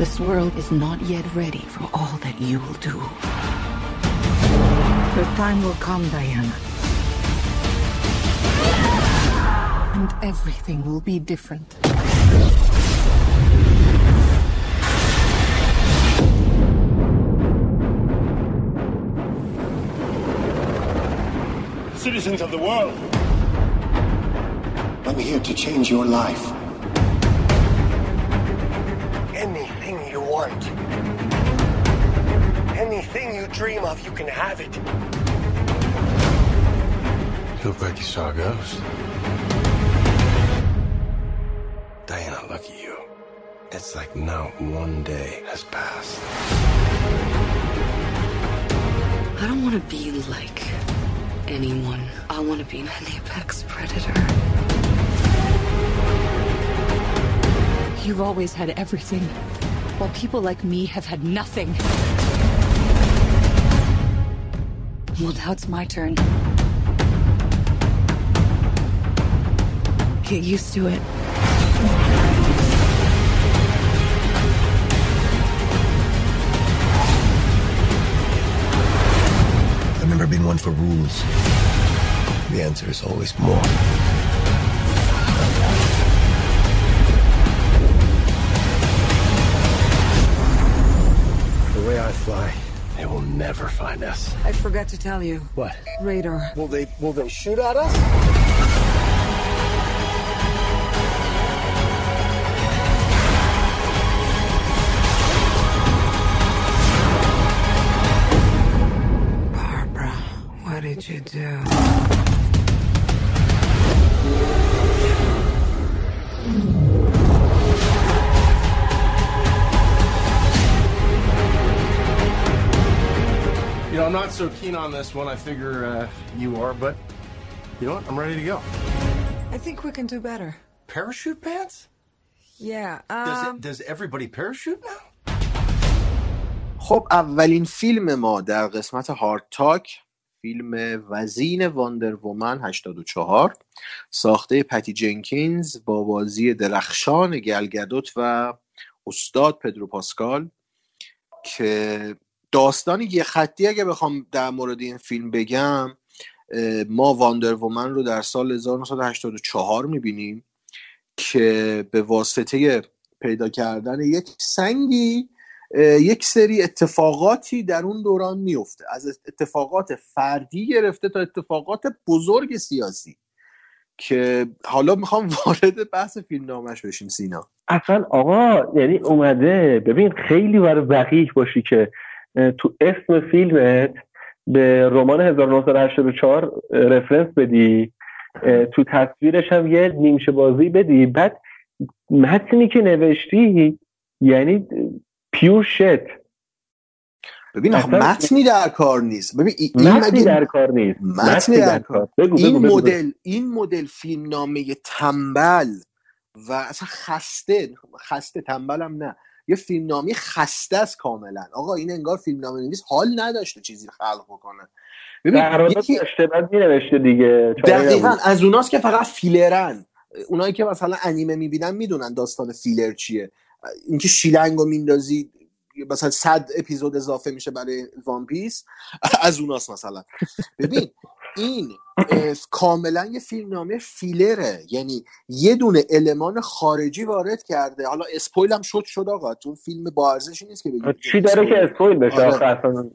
This world is not yet ready for all that you will do. The time will come, Diana. And everything will be different. Citizens of the world, I'm here to change your life. Anything you want, anything you dream of, you can have it. You look like you saw a ghost. Diana, look at you. It's like not one day has passed. I don't want to be like anyone. I want to be an apex predator. You've always had everything, while people like me have had nothing. Well, now it's my turn. Get used to it. I've never been one for rules. The answer is always more. Fly. They will never find us. I forgot to tell you. What? Radar. Will they will they shoot at us? You know, I'm not so keen on this one. I figure uh, you are, but you know what? I'm ready to go. I think we can do better. Parachute pants? Yeah, Does um... it? Does everybody parachute now? خب اولین فیلم ما در قسمت هارد تاک فیلم وزین واندر وومن 84 ساخته پتی جنکینز با بازی درخشان گلگدوت و استاد پدرو پاسکال که داستانی یه خطی اگه بخوام در مورد این فیلم بگم ما واندر وومن رو در سال 1984 می‌بینیم که به واسطه پیدا کردن یک سنگی یک سری اتفاقاتی در اون دوران میفته از اتفاقات فردی گرفته تا اتفاقات بزرگ سیاسی که حالا می‌خوام وارد بحث فیلم نامش بشیم سینا. اصلا آقا یعنی اومده. ببین خیلی برای وقیح باشی که تو اسم فیلمت به رمان 1984 رفرنس بدی. تو تصویرش هم یه نیمچه بازی بدی. بعد متنی که نوشتی یعنی پیور شت. ببین متنی در کار نیست. ببین ای- این متنی مگه در کار نیست. متنی در کار بگو این بگو بگو. مدل این مدل فیلم نامه تنبل و اصلا خسته خسته تنبلم نه. یه فیلم نامه خسته است کاملا. آقا این انگار فیلم نامه نویس حال نداشته چیزی خلق بکنه. ببین یکی داشته بعد مینوشته دیگه. دقیقا. از اوناست که فقط فیلرن. اونایی که مثلا انیمه می‌بینن می‌دونن داستان فیلر چیه. اینکه شیلنگ رو میندازی مثلا صد اپیزود اضافه میشه برای وان پیس از اوناست مثلا. ببین این کاملا یه فیلم نامه فیلره. یعنی یه دونه المان خارجی وارد کرده. حالا اسپویل هم شد شد آقا. تو فیلم با ارزشی نیست که بگیم چی داره که اسپویل بشه آره.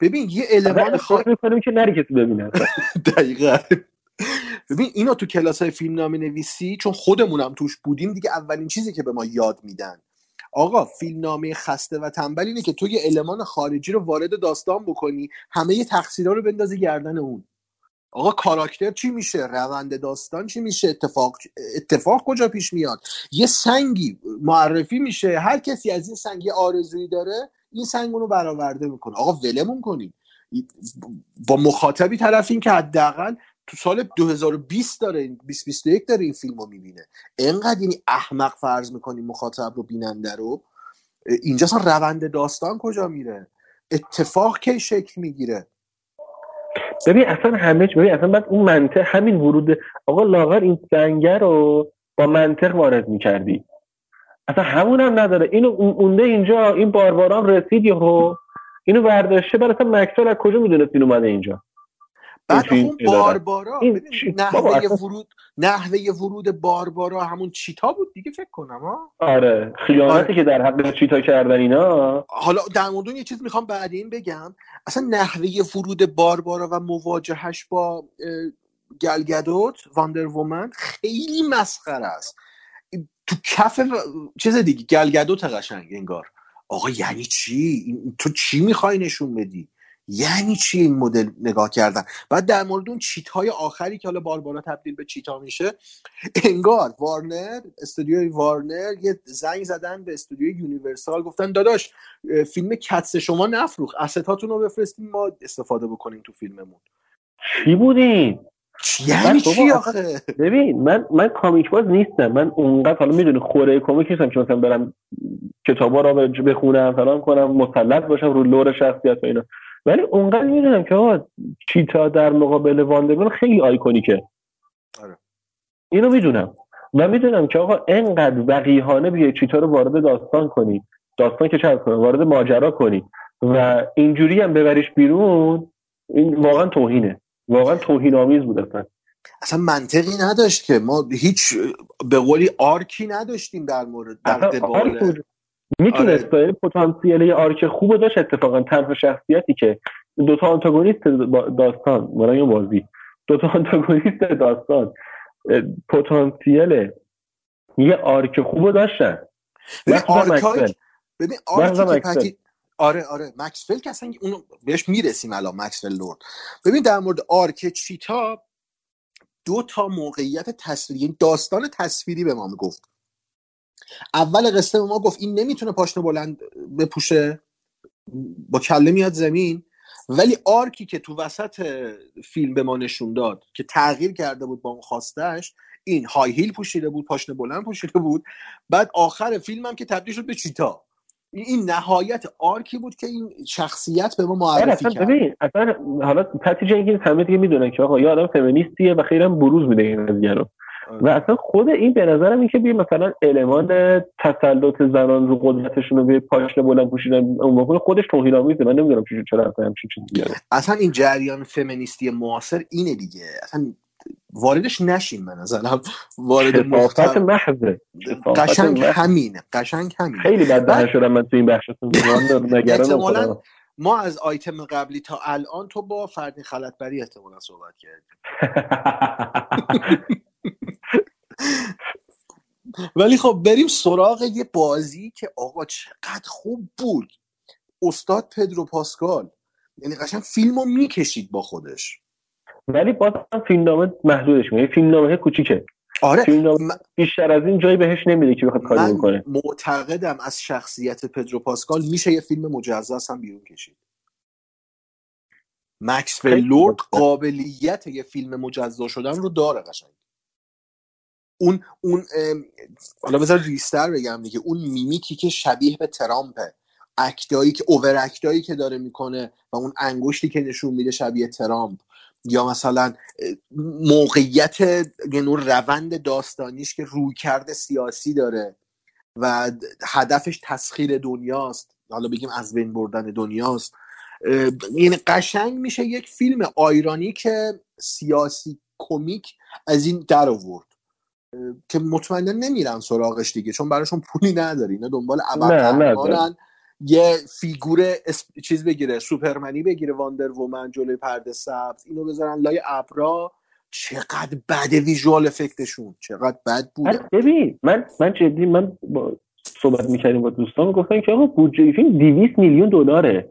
ببین یه المان خارجی می‌کنیم که نری کسی ببینه. دقیقا. ببین اینو تو کلاس های فیلم نامه نویسی چون خودمونم توش بودیم دیگه اولین چیزی که به ما یاد میدن. آقا فیلم نامه خسته و تنبل اینه که تو یه المان خارجی رو وارد داستان بکنی همه یه تقصیرها رو بندازی گردن اون. آقا کاراکتر چی میشه؟ روند داستان چی میشه؟ اتفاق اتفاق کجا پیش میاد؟ یه سنگی معرفی میشه. هر کسی از این سنگ یه آرزویی داره این سنگ اونو برآورده می‌کنه. آقا ولمون کنیم. با مخاطبی طرفیم که حداقل تو سال 2020 داره 2021 داره این فیلم رو می‌بینه. انقدر یعنی احمق فرض می‌کنیم مخاطب رو بیننده رو. اینجا روند داستان کجا میره؟ اتفاق کی شکل می‌گیره؟ ببین اصلا همه چی ببین اصلا بعد اون منطق همین ورود آقا لاغر این سنگه رو با منطق وارد می‌کردی. اصلا همون هم نداره. اینو اونده اینجا این باربارا هم رسید یهو. اینو برداشته برای اصلا مکسول از کجا می‌دونست این اومده اینجا؟ بعد این اون. باربارا این نحوه اصلا- ورود نحوه ورود باربارا همون چیتا بود دیگه فکر کنم ها آره خیانتی آره. که در حق چیتا کردن اینا. حالا در مورد یه چیز می‌خوام بعدین بگم اصلا نحوه ورود باربارا و مواجهش با گلگدوت واندر وومن خیلی مسخره است. تو کف چیز دیگه گلگدوت قشنگ انگار. آقا یعنی چی؟ این- تو چی می‌خوای نشون بدی؟ یعنی چی این مدل نگاه کردن؟ بعد در مورد اون چیت های آخری که حالا باربارا تبدیل به چیتا میشه انگار وارنر استودیوی وارنر یه زنگ زدن به استودیوی یونیورسال گفتن داداش فیلم Cats شما نفروخت استاتون رو بفرستیم ما استفاده بکنیم تو فیلممون. چی بودین؟ یعنی چی آخه؟ ببین من من comic باز نیستم. من اونقدر حالا می‌دونی خوره کمیک نیستم که مثلا برم کتابا رو بخونم فلان کنم مسلط باشم رو lore شخصیت و اینا. ولی اونقدر می‌دونم که آقا چیتا در مقابل واندرمن خیلی iconic ه. آره. اینو می‌دونم. و می‌دونم که آقا انقدر وقیحانه بیای چیتا رو وارد داستان کنی. داستان که چه کنه وارد ماجرا کنی. و اینجوری هم ببریش بیرون این واقعا توهینه. واقعا توهین آمیز بود اصلا. اصلا منطقی نداشت که ما هیچ به قولی arc ی نداشتیم در مورد در بود. می‌تونست آره. پتانسیل یه arc خوب داشت اتفاقا تنها شخصیتی که دوتا آنتاگونیست داستان برای اون بازی. دوتا آنتاگونیست داستان. پتانسیل یه arc خوب داشتن. ببین arc ای arc ی مکسول. پتی آره آره. مکسول که اصلا اونو بهش می‌رسیم الان مکسول لورد. ببین در مورد arc چیتا دو تا موقعیت تصویری یعنی داستان تصویری به ما می‌گفت. اول قصه به ما گفت این نمی‌تونه پاشنه بلند بپوشه با کله میاد زمین. ولی arc ی که تو وسط فیلم به ما نشون داد که تغییر کرده بود با اون خواستش این high heel پوشیده بود پاشنه بلند پوشیده بود. بعد آخر فیلم هم که تبدیل شد به چیتا. این- نهایت arc ی بود که این شخصیت به ما آره معرفی اصلا کرد. ببین اصلا حالا پتی جنکینز همه دیگه می‌دونن که آقا یه آدم فمینیستیه و خیلی هم بروز میده این قضیه رو. آره. و اصلا خود این به نظرم این که بیا مثلا المان تسلط زنان رو قدرتشون رو به پاشنه بلند پوشیدن اون خودش توهین آمیزه. من نمی‌دونم چرا چرا اصلا همچین چیزی اصلا این جریان فمینیستی معاصر اینه دیگه. اصلا واردش نشیم به نظرم. وارد کسافت محتوا محضه. قشنگ. همینه. قشنگ همینه. خیلی بد شدم من تو این بخشتون خودم. ما از آیتم قبلی تا الان تو با فردین خلطبری احتمالا صحبت کردیم. ولی خب بریم سراغ یه بازی که آقا چقدر خوب بود. استاد پدرو پاسکال. یعنی قشنگ فیلم رو می‌کشید با خودش. ولی باز هم فیلمنامه محدودش میگه. فیلمنامه کوچیکه. آره. فیلمنامه من- بیشتر از این جایی بهش نمیده که بخواد کاری من بکنه. معتقدم از شخصیت پدرو پاسکال میشه یه فیلم مجزا هم بیرون کشید. مکس خیلی لورد درسته. قابلیت یه فیلم مجزا شدن رو داره قشنگ. اون اون حالا بذار ریستر بگم دیگه. اون میمیکی که شبیه به ترامپه. اکتایی که اوور اکتایی که داره می‌کنه و اون انگشتی که نشون میده شبیه ترامپ. یا مثلا موقعیت نوع روند داستانیش که روی کرده سیاسی داره و هدفش تسخیر دنیاست. حالا بگیم از بین بردن دنیاست. یعنی قشنگ میشه یک فیلم آیرونی که سیاسی کمیک از این در آورد. که مطمئنا نمیرن سراغش دیگه چون براشون پولی نداری اینا دنبال. ابرقهرمانن یه فیگور اس... چیز بگیره سوپرمنی بگیره واندر وومن جلوی پرده سبز اینو بذارن لای ابرا. چقدر بد visual effect شون چقدر بد بود. ببین من من جدی من با صحبت می‌کردیم با دوستان گفتن که آقا بودجه فیلم 200 میلیون دلاره.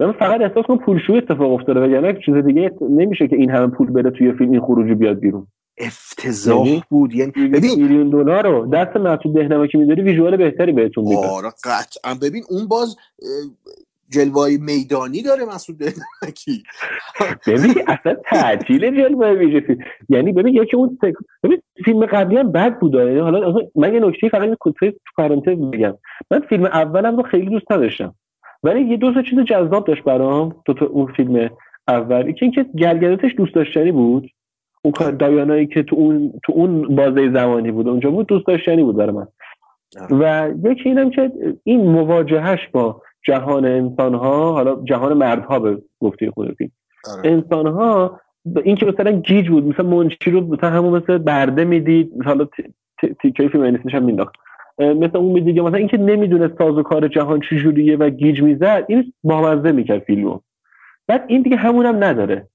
من فقط احساس کنم پولشویی اتفاق افتاده وگرنه چیز دیگه نمیشه که این همه پول بره توی فیلم این خروجی بیاد بیرون. افتضاح یعنی بود. یعنی 200 ببین میلیون دلار رو دست مسعود دهنمکی میداری ویژوال بهتری بهتون میده آره قطعا. ببین اون باز جلوای میدانی داره مسعود دهنمکی ببین اصلا تعطیل جلوه ویژه یعنی ببین یکی اون سک... ببین فیلم قبلی هم بد بود. یعنی حالا اصلا من یه نکته فقط کوتاه تو پرانتز بگم. من فیلم اولم رو خیلی دوست نداشتم. ولی یه دو تا چیز جذاب داشت برام. تو, تو اون فیلم اول. که اینکه گرگدتش دوست داشتنی بود. اون کار دایانایی که تو اون تو اون بازه زمانی بود اونجا بود دوست داشتنی بود برای من. و یکی اینم که این مواجهش با جهان انسان ها حالا جهان مردها به گفته خود فیلم آره. انسان ها این که مثلا گیج بود مثلا منشی رو مثلا همون مثل برده می‌دید حالا تیکه فیلم نیستش هم مینداخت. اه، مثل اون می‌دید یا مثلا اینکه نمی‌دونه ساز و کار جهان چجوریه و گیج می‌زد این بامزه می‌کرد فیلمو. بعد این دیگه همون هم نداره.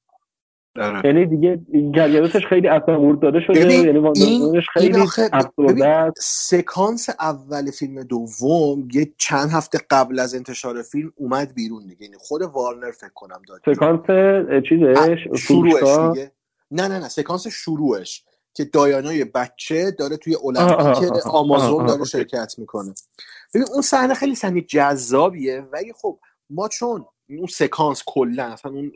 آره. یعنی دیگه گلگلوسش خیلی اصلا داده شده یعنی این- این خیلی است سکانس اول فیلم دوم یه چند هفته قبل از انتشار فیلم اومد بیرون دیگه یعنی خود وارنر فکر کنم داد. سکانس چیزش شروعش. دیگه نه نه نه سکانس شروعش که دایانای بچه داره توی المپیک آمازون داره. شرکت می‌کنه ببین اون صحنه خیلی صحنه جذابیه ولی خب ما چون اون سکانس کلا اصلا اون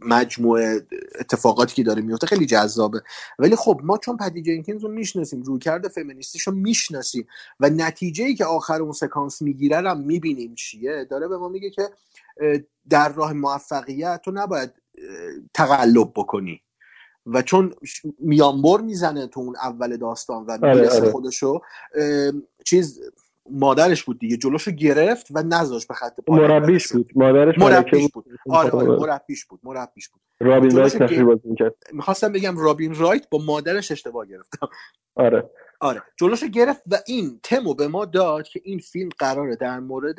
مجموعه اتفاقاتی که داره میفته خیلی جذابه. ولی خب ما چون پدی جنکینز رو می‌شناسیم رویکرد فمینیستیش رو می‌شناسیم و نتیجه ای که آخر اون سکانس می‌گیره رو می‌بینیم چیه. داره به ما میگه که در راه موفقیت تو نباید تقلب بکنی. و چون میانبر می‌زنه تو اون اول داستان و آره، می‌رسه آره. خودشو چیز مادرش بود دیگه. جلوشو گرفت و نذاش به خط پایان مربیش. بود. مادرش مربیش بود؟ بود. آره آره مربیش بود مربیش بود. رابین رایت گه- بازی می‌کرد. می‌خواستم بگم رابین رایت با مادرش اشتباه گرفتم. آره. آره. جلوشو گرفت و این تمو به ما داد که این فیلم قراره در مورد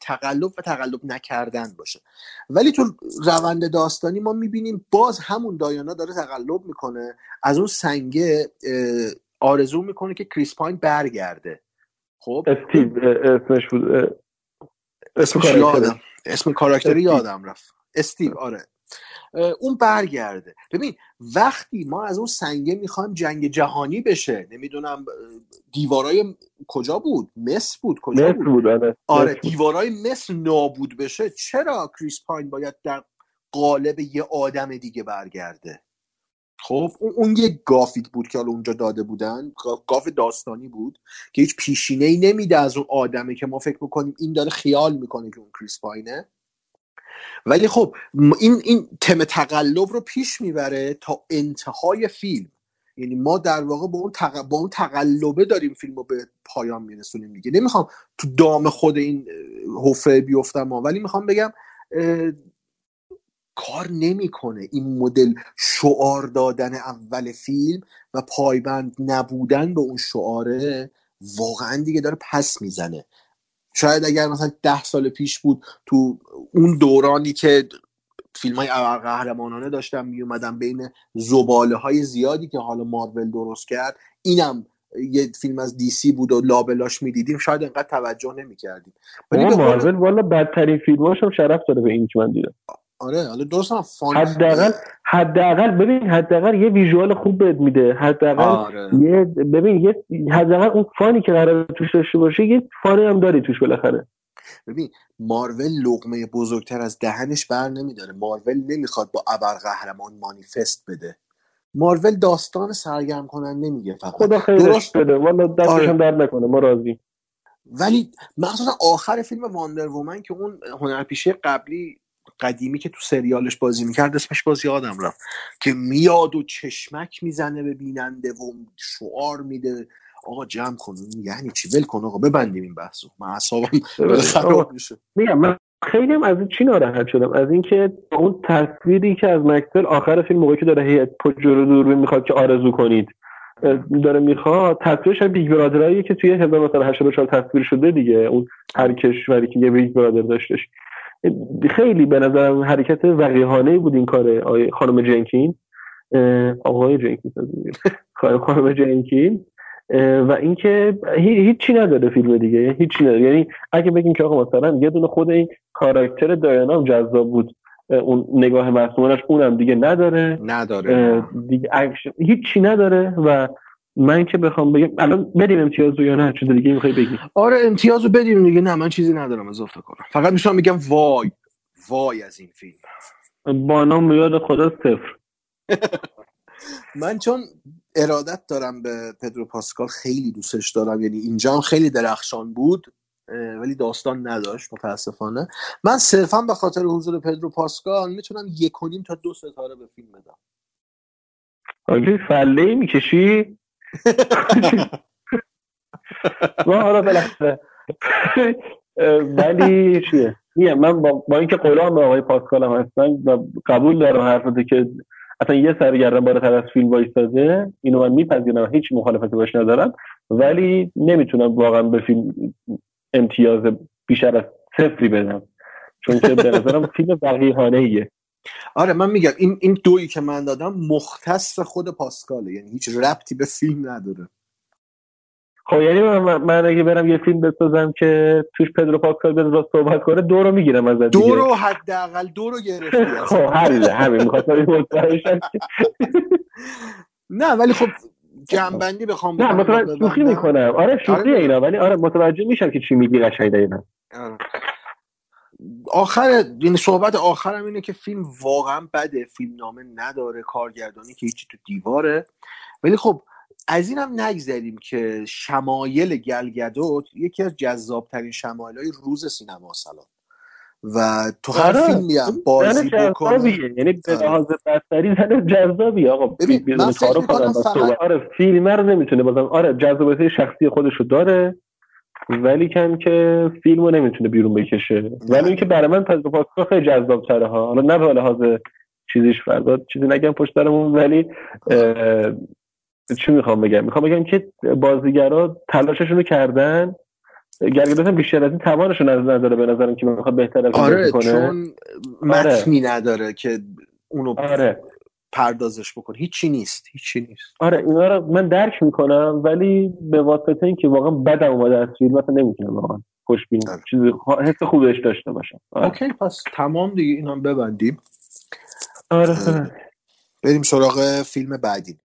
تقلب و تقلب نکردن باشه. ولی تو روند داستانی ما می‌بینیم باز همون دایانا داره تقلب می‌کنه. از اون سنگه آرزو می‌کنه که کریس پاین برگرده. خب؟ استیو اسمش بود اسم. یادم. اسم کاراکتری. یادم رفت. استیو آره. اون برگرده. ببین وقتی ما از اون سنگه می‌خوایم جنگ جهانی بشه نمی‌دونم دیوارای کجا بود؟ مصر بود. کجا مصر بود؟ بود آره. آره. دیوارای مصر نابود بشه چرا کریس پاین باید در قالب یه آدم دیگه برگرده؟ خب اون, یه گافیک بود که حالا اونجا داده بودن. گا- گاف داستانی بود که هیچ پیشینه ای نمیده از اون آدمه که ما فکر می‌کنیم این داره خیال می‌کنه که اون کریس پاینه. ولی خب این این تم تقلب رو پیش می‌بره تا انتهای فیلم. یعنی ما در واقع با اون, تق... با اون تقلبه داریم فیلم رو به پایان میرسونیم دیگه. نمی‌خوام تو دام خود این حفره بیفتم ها. ولی می‌خوام بگم کار نمی‌کنه. این مدل شعار دادن اول فیلم و پایبند نبودن به اون شعاره واقعا دیگه داره پس می‌زنه. شاید اگر مثلا ده سال پیش بود تو اون دورانی که فیلم های قهرمانانه داشتن میومدن بین زباله های زیادی که حالا مارول درست کرد اینم یه فیلم از دی سی بود و لابلاش می‌دیدیم. شاید انقدر توجه نمی‌کردیم. ولی مارول والا بدترین فیلماش هم شرف داره به این که من دیدم. آره حالا درست هم فان حداقل حداقل ببین حداقل یه ویژوال خوب بهت میده. حداقل آره. یه ببین یه حداقل اون فانی که قرار توش داشته باشه یه فانی هم داری توش بالاخره. ببین مارول لقمه بزرگتر از دهنش بر نمیداره. مارول نمی‌خواد با ابرقهرمان مانیفست بده. مارول داستان سرگرم کننده میگه فقط. خدا خیرش بده. والا دستش آره. درد نکنه ما راضی. ولی مخصوصا آخر فیلم واندر وومن که اون هنرپیشه قبلی قدیمی که تو سریالش بازی می‌کرد اسمش باز یادم رفت. که میاد و چشمک می‌زنه به بیننده و شعار میده. آقا جمع کن. یعنی چی؟ ول کن آقا ببندیم این بحثو من اعصابم خراب میشه. میگم من خیلی هم از این چی ناراحت شدم؟ از اینکه اون تصویری که از مکسول آخر فیلم موقعی که داره هیئت جلو دوربین می‌خواد که آرزو کنید داره می‌خواد تصویرش هم Big Brother ایی که توی 1984 تصویر شده دیگه. اون هر کشوری که یه Big Brother داشتش. خیلی به نظرم حرکت وقیحانه بود این کار خانم جنکین. آقای جنکین خانم خانم جنکین. و اینکه هی- هیچی نداره فیلم دیگه. هیچی نداره. یعنی اگه بگیم که آقا مثلا یه دونه خود این کاراکتر دایانا هم جذاب بود اون نگاه معصومانش اونم دیگه نداره. نداره. دیگه اکشن هیچی نداره و من که بخوام بگم الان بریم امتیاز رو یا نه؟ چیز دیگه می‌خوای بگی. آره امتیازو بدیم دیگه. نه من چیزی ندارم اضافه کنم. فقط میشم میگم وای وای از این فیلم. با نام یاد خدا صفر. من چون ارادت دارم به پدرو پاسکال خیلی دوستش دارم یعنی اینجا هم خیلی درخشان بود ولی داستان نداشت متاسفانه. من صرفا به خاطر حضور پدرو پاسکال می‌تونم یک و نیم تا دو ستاره به فیلم بدم. آگه فله می‌کشی؟ ما حالا بالاخره. ولی چیه؟ میگم من با, با اینکه قولام به آقای پاسکال هم هستن و قبول دارم حرفته که اصلا یه سرگردن بالاتر از فیلم وایستاده اینو من میپذیرم هیچ مخالفتی باش ندارم ولی نمی‌تونم واقعا به فیلم امتیاز بیشتر از صفری بدم. چون که به نظرم فیلم وقیحانه ایه آره من میگم این این دویی که من دادم مختص خود پاسکاله یعنی هیچ ربطی به فیلم نداره. خب یعنی من, من اگه برم یه فیلم بسازم که توش پدرو پاسکال به راست صحبت کنه دو رو می‌گیرم از دو رو حداقل دو رو گرفتی خب همینه همین می‌خواستم نه ولی خب جنبندی بخوام نه متوجه شوخی می‌کنم. آره شوخی آره. اینا ولی آره متوجه میشم که چی میگی قشنگ دقیقا آره. آخر این صحبت آخرم اینه که فیلم واقعا بده فیلم نامه نداره کارگردانی که هیچی تو دیواره ولی خب از این هم نگذریم که شمایل گلگدوت یکی از جذابترین شمایل های روز سینما سلام و تو هر آره. فیلمی هم بازی بکنه یعنی به آره. لحاظ بستری زن جذابی آقا ببین، من فکر. آره فیلم رو نمی‌تونه بازم آره جذابیت شخصی خودشو داره ولی کم که فیلم رو نمی‌تونه بیرون بکشه. ولی اینکه برای من پس پاسکا خیلی جذاب تره ها. حالا نه به لحاظ چیزیش فردا چیزی نگم پشت سرمون ولی چی می‌خوام بگم؟ می‌خوام بگم که بازیگرا تلاششون رو کردن. گرگدات هم بیشتر از این توانشون از نداره به نظرم که بخواد بهتر آره کنه. چون متنی نداره که اونو آره. پردازش بکنه هیچی نیست. هیچی نیست. آره اینا رو من درک می‌کنم ولی به واسطه اینکه واقعا بدم اومده از فیلم مثلا نمی‌تونم واقعا خوشبین آره. چیزی حس خوبش داشته باشم. آره. اوکی پس تمام دیگه این هم ببندیم. آره بریم سراغ فیلم بعدی.